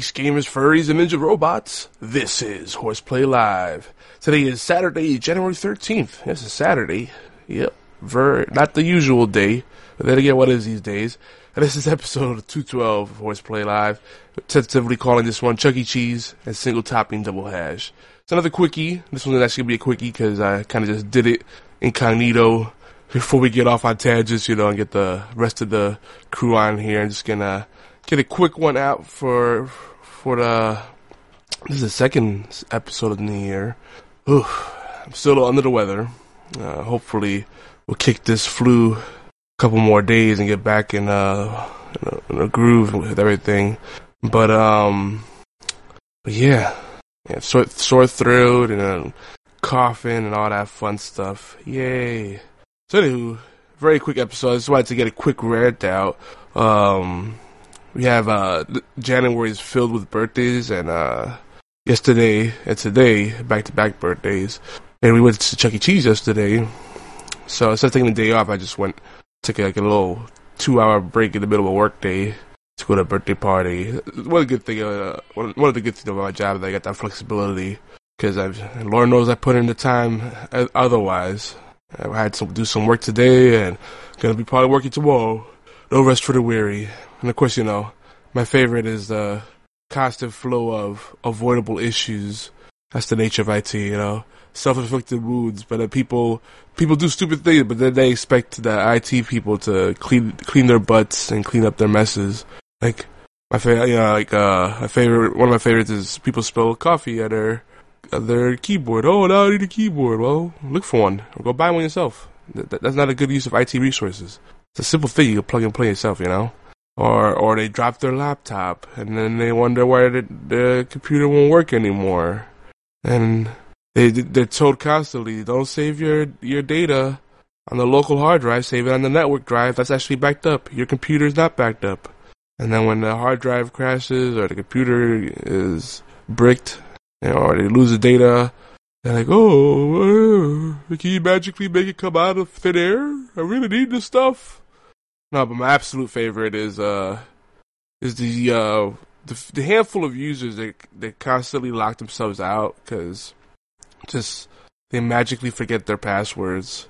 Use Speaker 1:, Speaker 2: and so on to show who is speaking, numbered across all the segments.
Speaker 1: Geeks, gamers, furries, and ninja robots. This is Horseplay Live. Today is Saturday, January 13th. This is Saturday. Yep. Ver, not the usual day. But then again, what is these days? And this is episode 212 of Horseplay Live. Tentatively calling this one Chuck E. Cheese and single topping double hash. It's another quickie. This one's actually gonna be a quickie because I kind of just did it incognito before we get off on tangents, you know, and get the rest of the crew on here. I'm just gonna get a quick one out for for the this is the second episode of the year. Oof, I'm still under the weather. Uh, hopefully, we'll kick this flu a couple more days and get back in, uh, in, a, in a groove with everything. But um, but yeah, yeah, sore, sore throat and uh, coughing and all that fun stuff. Yay! So anywho, very quick episode. I just wanted to get a quick rant out. Um, we have uh January is filled with birthdays and uh yesterday and today back to back birthdays. And we went to Chuck E. Cheese yesterday. So instead of taking the day off I just went took like a little two hour break in the middle of a work day to go to a birthday party. One good thing uh, one, of the good things about my job is I got that flexibility because I've Lord knows I put in the time uh, otherwise. I had to do some work today and gonna be probably working tomorrow. No rest for the weary. And of course, you know, my favorite is the constant flow of avoidable issues. That's the nature of IT, you know. Self-inflicted wounds, but uh, people people do stupid things, but then they expect the IT people to clean clean their butts and clean up their messes. Like my favorite, you know, like uh, my favorite one of my favorites is people spill coffee at their at their keyboard. Oh, now I need a keyboard. Well, look for one or go buy one yourself. That, that's not a good use of IT resources. It's a simple thing you can plug and play yourself, you know? Or or they drop their laptop and then they wonder why the, the computer won't work anymore. And they they're told constantly don't save your your data on the local hard drive save it on the network drive that's actually backed up. Your computer is not backed up. And then when the hard drive crashes or the computer is bricked you know, or they lose the data they're like oh can you magically make it come out of thin air i really need this stuff no, but my absolute favorite is uh is the uh the, the handful of users that that constantly lock themselves out because just they magically forget their passwords.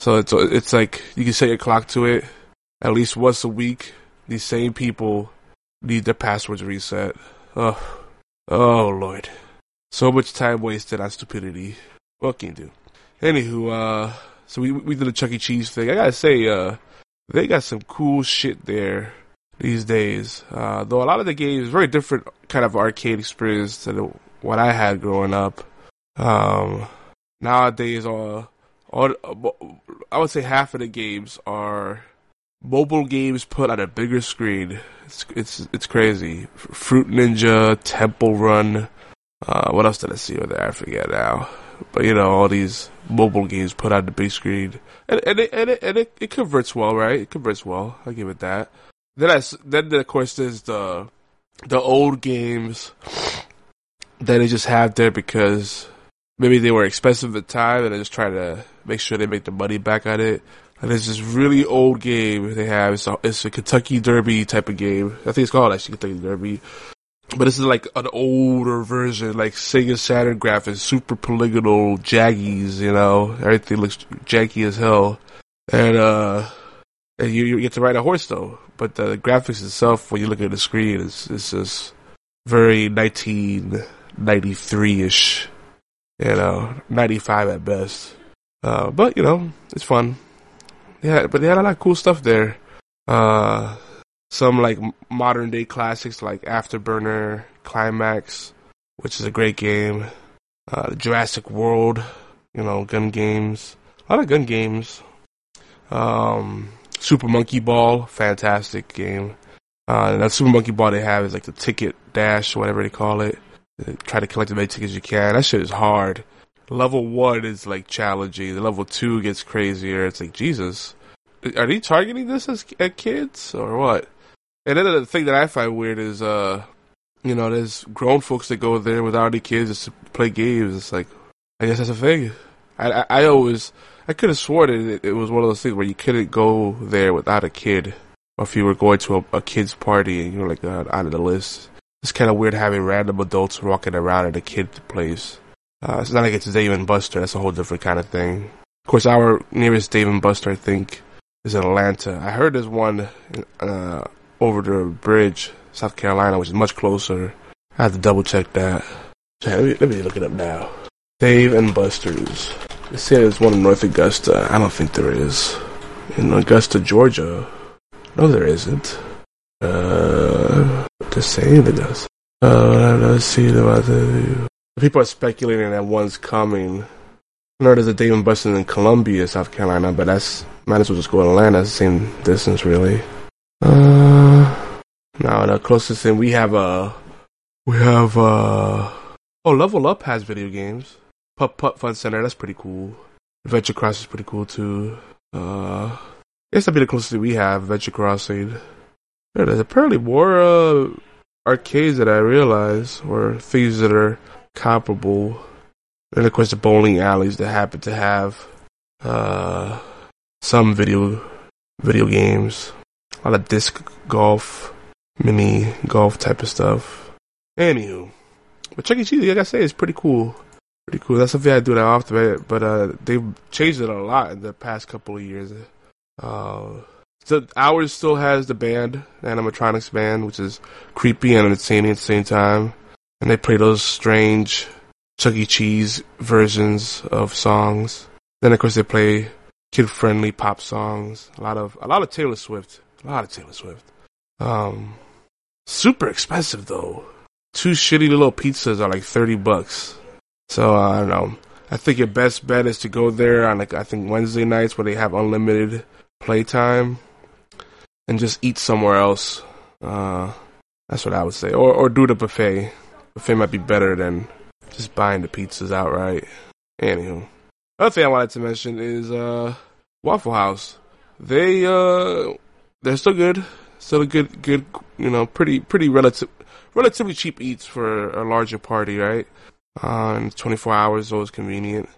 Speaker 1: So it's it's like you can set your clock to it at least once a week. These same people need their passwords reset. Oh, oh lord, so much time wasted on stupidity. What can you do? Anywho, uh, so we we did a Chuck E. Cheese thing. I gotta say, uh they got some cool shit there these days. Uh, though a lot of the games very different kind of arcade experience than what I had growing up. Um, nowadays, all, all I would say half of the games are mobile games put on a bigger screen. It's it's it's crazy. Fruit Ninja, Temple Run. Uh, what else did I see over there? I forget now. But you know, all these mobile games put on the big screen, and and it, and, it, and it, it converts well, right? It converts well. I give it that. Then I, then of course there's the the old games that they just have there because maybe they were expensive at the time, and they just try to make sure they make the money back on it. And there's this really old game they have. It's a, it's a Kentucky Derby type of game. I think it's called actually Kentucky Derby. But this is like an older version, like Sega Saturn graphics, super polygonal, jaggies, you know, everything looks janky as hell. and uh, and you you get to ride a horse though. But the graphics itself, when you look at the screen, is is just very 1993 ish, you know, 95 at best. Uh, but you know, it's fun. Yeah, but they had a lot of cool stuff there. Uh, some like modern day classics like Afterburner, Climax, which is a great game. Uh, Jurassic World, you know, gun games. A lot of gun games. Um, Super Monkey Ball, fantastic game. Uh, that Super Monkey Ball they have is like the ticket dash, whatever they call it. They try to collect as many tickets as you can. That shit is hard. Level one is like challenging. The level two gets crazier. It's like Jesus, are they targeting this as at kids or what? And then the thing that I find weird is, uh, you know, there's grown folks that go there without any kids just to play games. It's like, I guess that's a thing. I, I, I always, I could have sworn it, it was one of those things where you couldn't go there without a kid. Or if you were going to a, a kid's party and you're like uh, out of the list. It's kind of weird having random adults walking around at a kid place. Uh, it's not like it's Dave and Buster. That's a whole different kind of thing. Of course, our nearest Dave and Buster, I think, is in Atlanta. I heard there's one uh, over the bridge, South Carolina, which is much closer. I have to double check that. Let me, let me look it up now. Dave and Buster's. They say there's one in North Augusta. I don't think there is. In Augusta, Georgia. No, there isn't. Uh, the same Augusta. Uh, let's see about the. People are speculating that one's coming. I know there's a Dave and Buster's in Columbia, South Carolina, but that's might as well just go to Atlanta. Same distance, really. Uh, now the closest thing we have, uh, we have, uh, oh, Level Up has video games. Putt Putt Fun Center, that's pretty cool. Adventure Cross is pretty cool too. Uh, I guess that'd be the closest we have, Adventure Crossing. Yeah, there's apparently more, uh, arcades that I realize, or things that are comparable. And of course the bowling alleys that happen to have, uh, some video video games, a lot of disc golf, mini golf type of stuff. Anywho, but Chuck E. Cheese, like I say, is pretty cool. Pretty cool. That's something I do that often, but uh, they've changed it a lot in the past couple of years. Uh, so ours still has the band, animatronics band, which is creepy and entertaining at the same time. And they play those strange Chuck E. Cheese versions of songs. Then of course they play kid friendly pop songs. A lot of a lot of Taylor Swift. A lot of Taylor Swift. Um, super expensive though. Two shitty little pizzas are like thirty bucks. So uh, I don't know. I think your best bet is to go there on like I think Wednesday nights where they have unlimited playtime, and just eat somewhere else. Uh, that's what I would say. Or or do the buffet. Buffet might be better than just buying the pizzas outright. Anywho. Other thing I wanted to mention is uh, Waffle House. They uh, they're still good, still a good good you know pretty pretty relative relatively cheap eats for a larger party, right? Uh, and 24 hours is always convenient.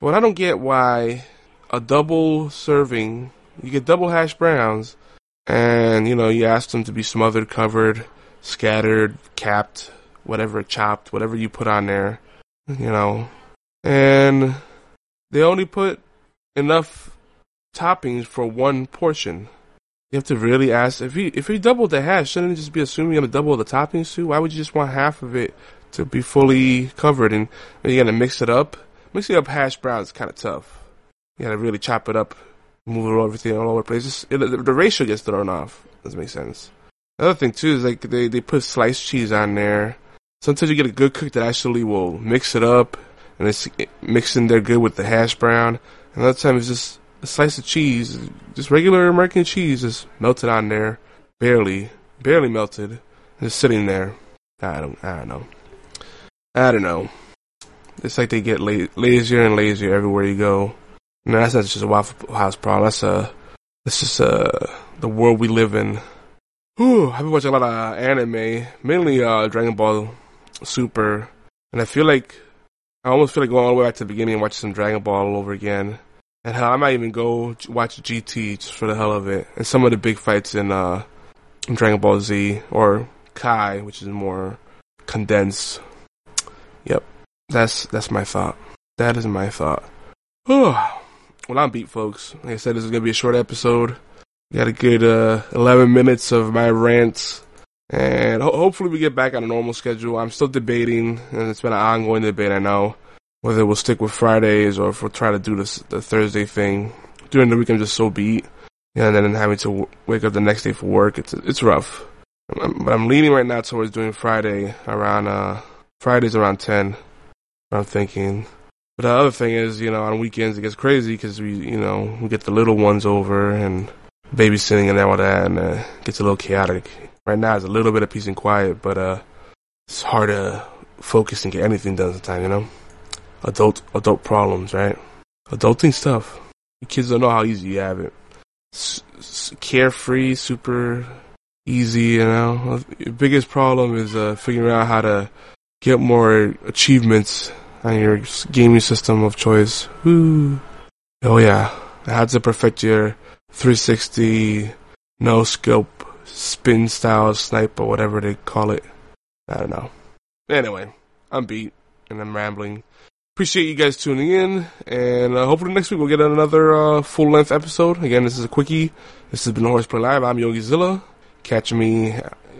Speaker 1: But I don't get why a double serving, you get double hash browns, and you know you ask them to be smothered, covered, scattered, capped, whatever, chopped, whatever you put on there, you know, and they only put enough toppings for one portion. You have to really ask if you if you double the hash, shouldn't it just be assuming you're gonna double the toppings too? Why would you just want half of it to be fully covered and you're gonna mix it up? Mixing up hash browns is kind of tough. You gotta really chop it up, move it all, everything all over the place. It, the, the ratio gets thrown off. Doesn't make sense. The other thing too is like they they put sliced cheese on there. Sometimes you get a good cook that actually will mix it up and it's mixing there good with the hash brown. Another time it's just a slice of cheese, just regular American cheese, just melted on there, barely, barely melted, just sitting there. I don't, I don't know. I don't know. It's like they get la- lazier and lazier everywhere you go. No, that's not just a Waffle House problem. That's a, that's just uh the world we live in. Whew, I've been watching a lot of anime, mainly uh Dragon Ball Super, and I feel like I almost feel like going all the way back to the beginning and watching some Dragon Ball all over again. And hell, I might even go watch GT just for the hell of it. And some of the big fights in, uh, Dragon Ball Z or Kai, which is more condensed. Yep, that's that's my thought. That is my thought. well, well, I'm beat, folks. Like I said, this is gonna be a short episode. Got a good uh, 11 minutes of my rants, and ho- hopefully we get back on a normal schedule. I'm still debating, and it's been an ongoing debate. I know whether we'll stick with Fridays or if we'll try to do this the Thursday thing. During the week, I'm just so beat, and then having to wake up the next day for work. It's it's rough. I'm, but I'm leaning right now towards doing Friday around uh Fridays around 10. I'm thinking. But the other thing is, you know, on weekends it gets crazy because we, you know, we get the little ones over and babysitting and all that, and uh, it gets a little chaotic. Right now it's a little bit of peace and quiet, but uh, it's hard to focus and get anything done sometimes, you know. Adult adult problems, right? Adulting stuff. kids don't know how easy you have it. S- s- carefree, super easy, you know. Your biggest problem is uh, figuring out how to get more achievements on your gaming system of choice. Oh yeah, how to perfect your 360 no scope spin style sniper, whatever they call it. I don't know. Anyway, I'm beat and I'm rambling. Appreciate you guys tuning in, and uh, hopefully next week we'll get another uh, full length episode. Again, this is a quickie. This has been Horseplay Live. I'm Yogi Zilla. Catch me,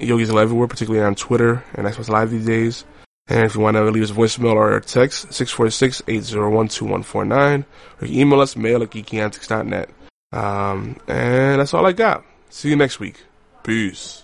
Speaker 1: Yogi Zilla, everywhere, particularly on Twitter and Xbox Live these days. And if you want to leave us a voicemail or a text, 646-801-2149, or email us, mail at geekyantics.net. Um, and that's all I got. See you next week. Peace.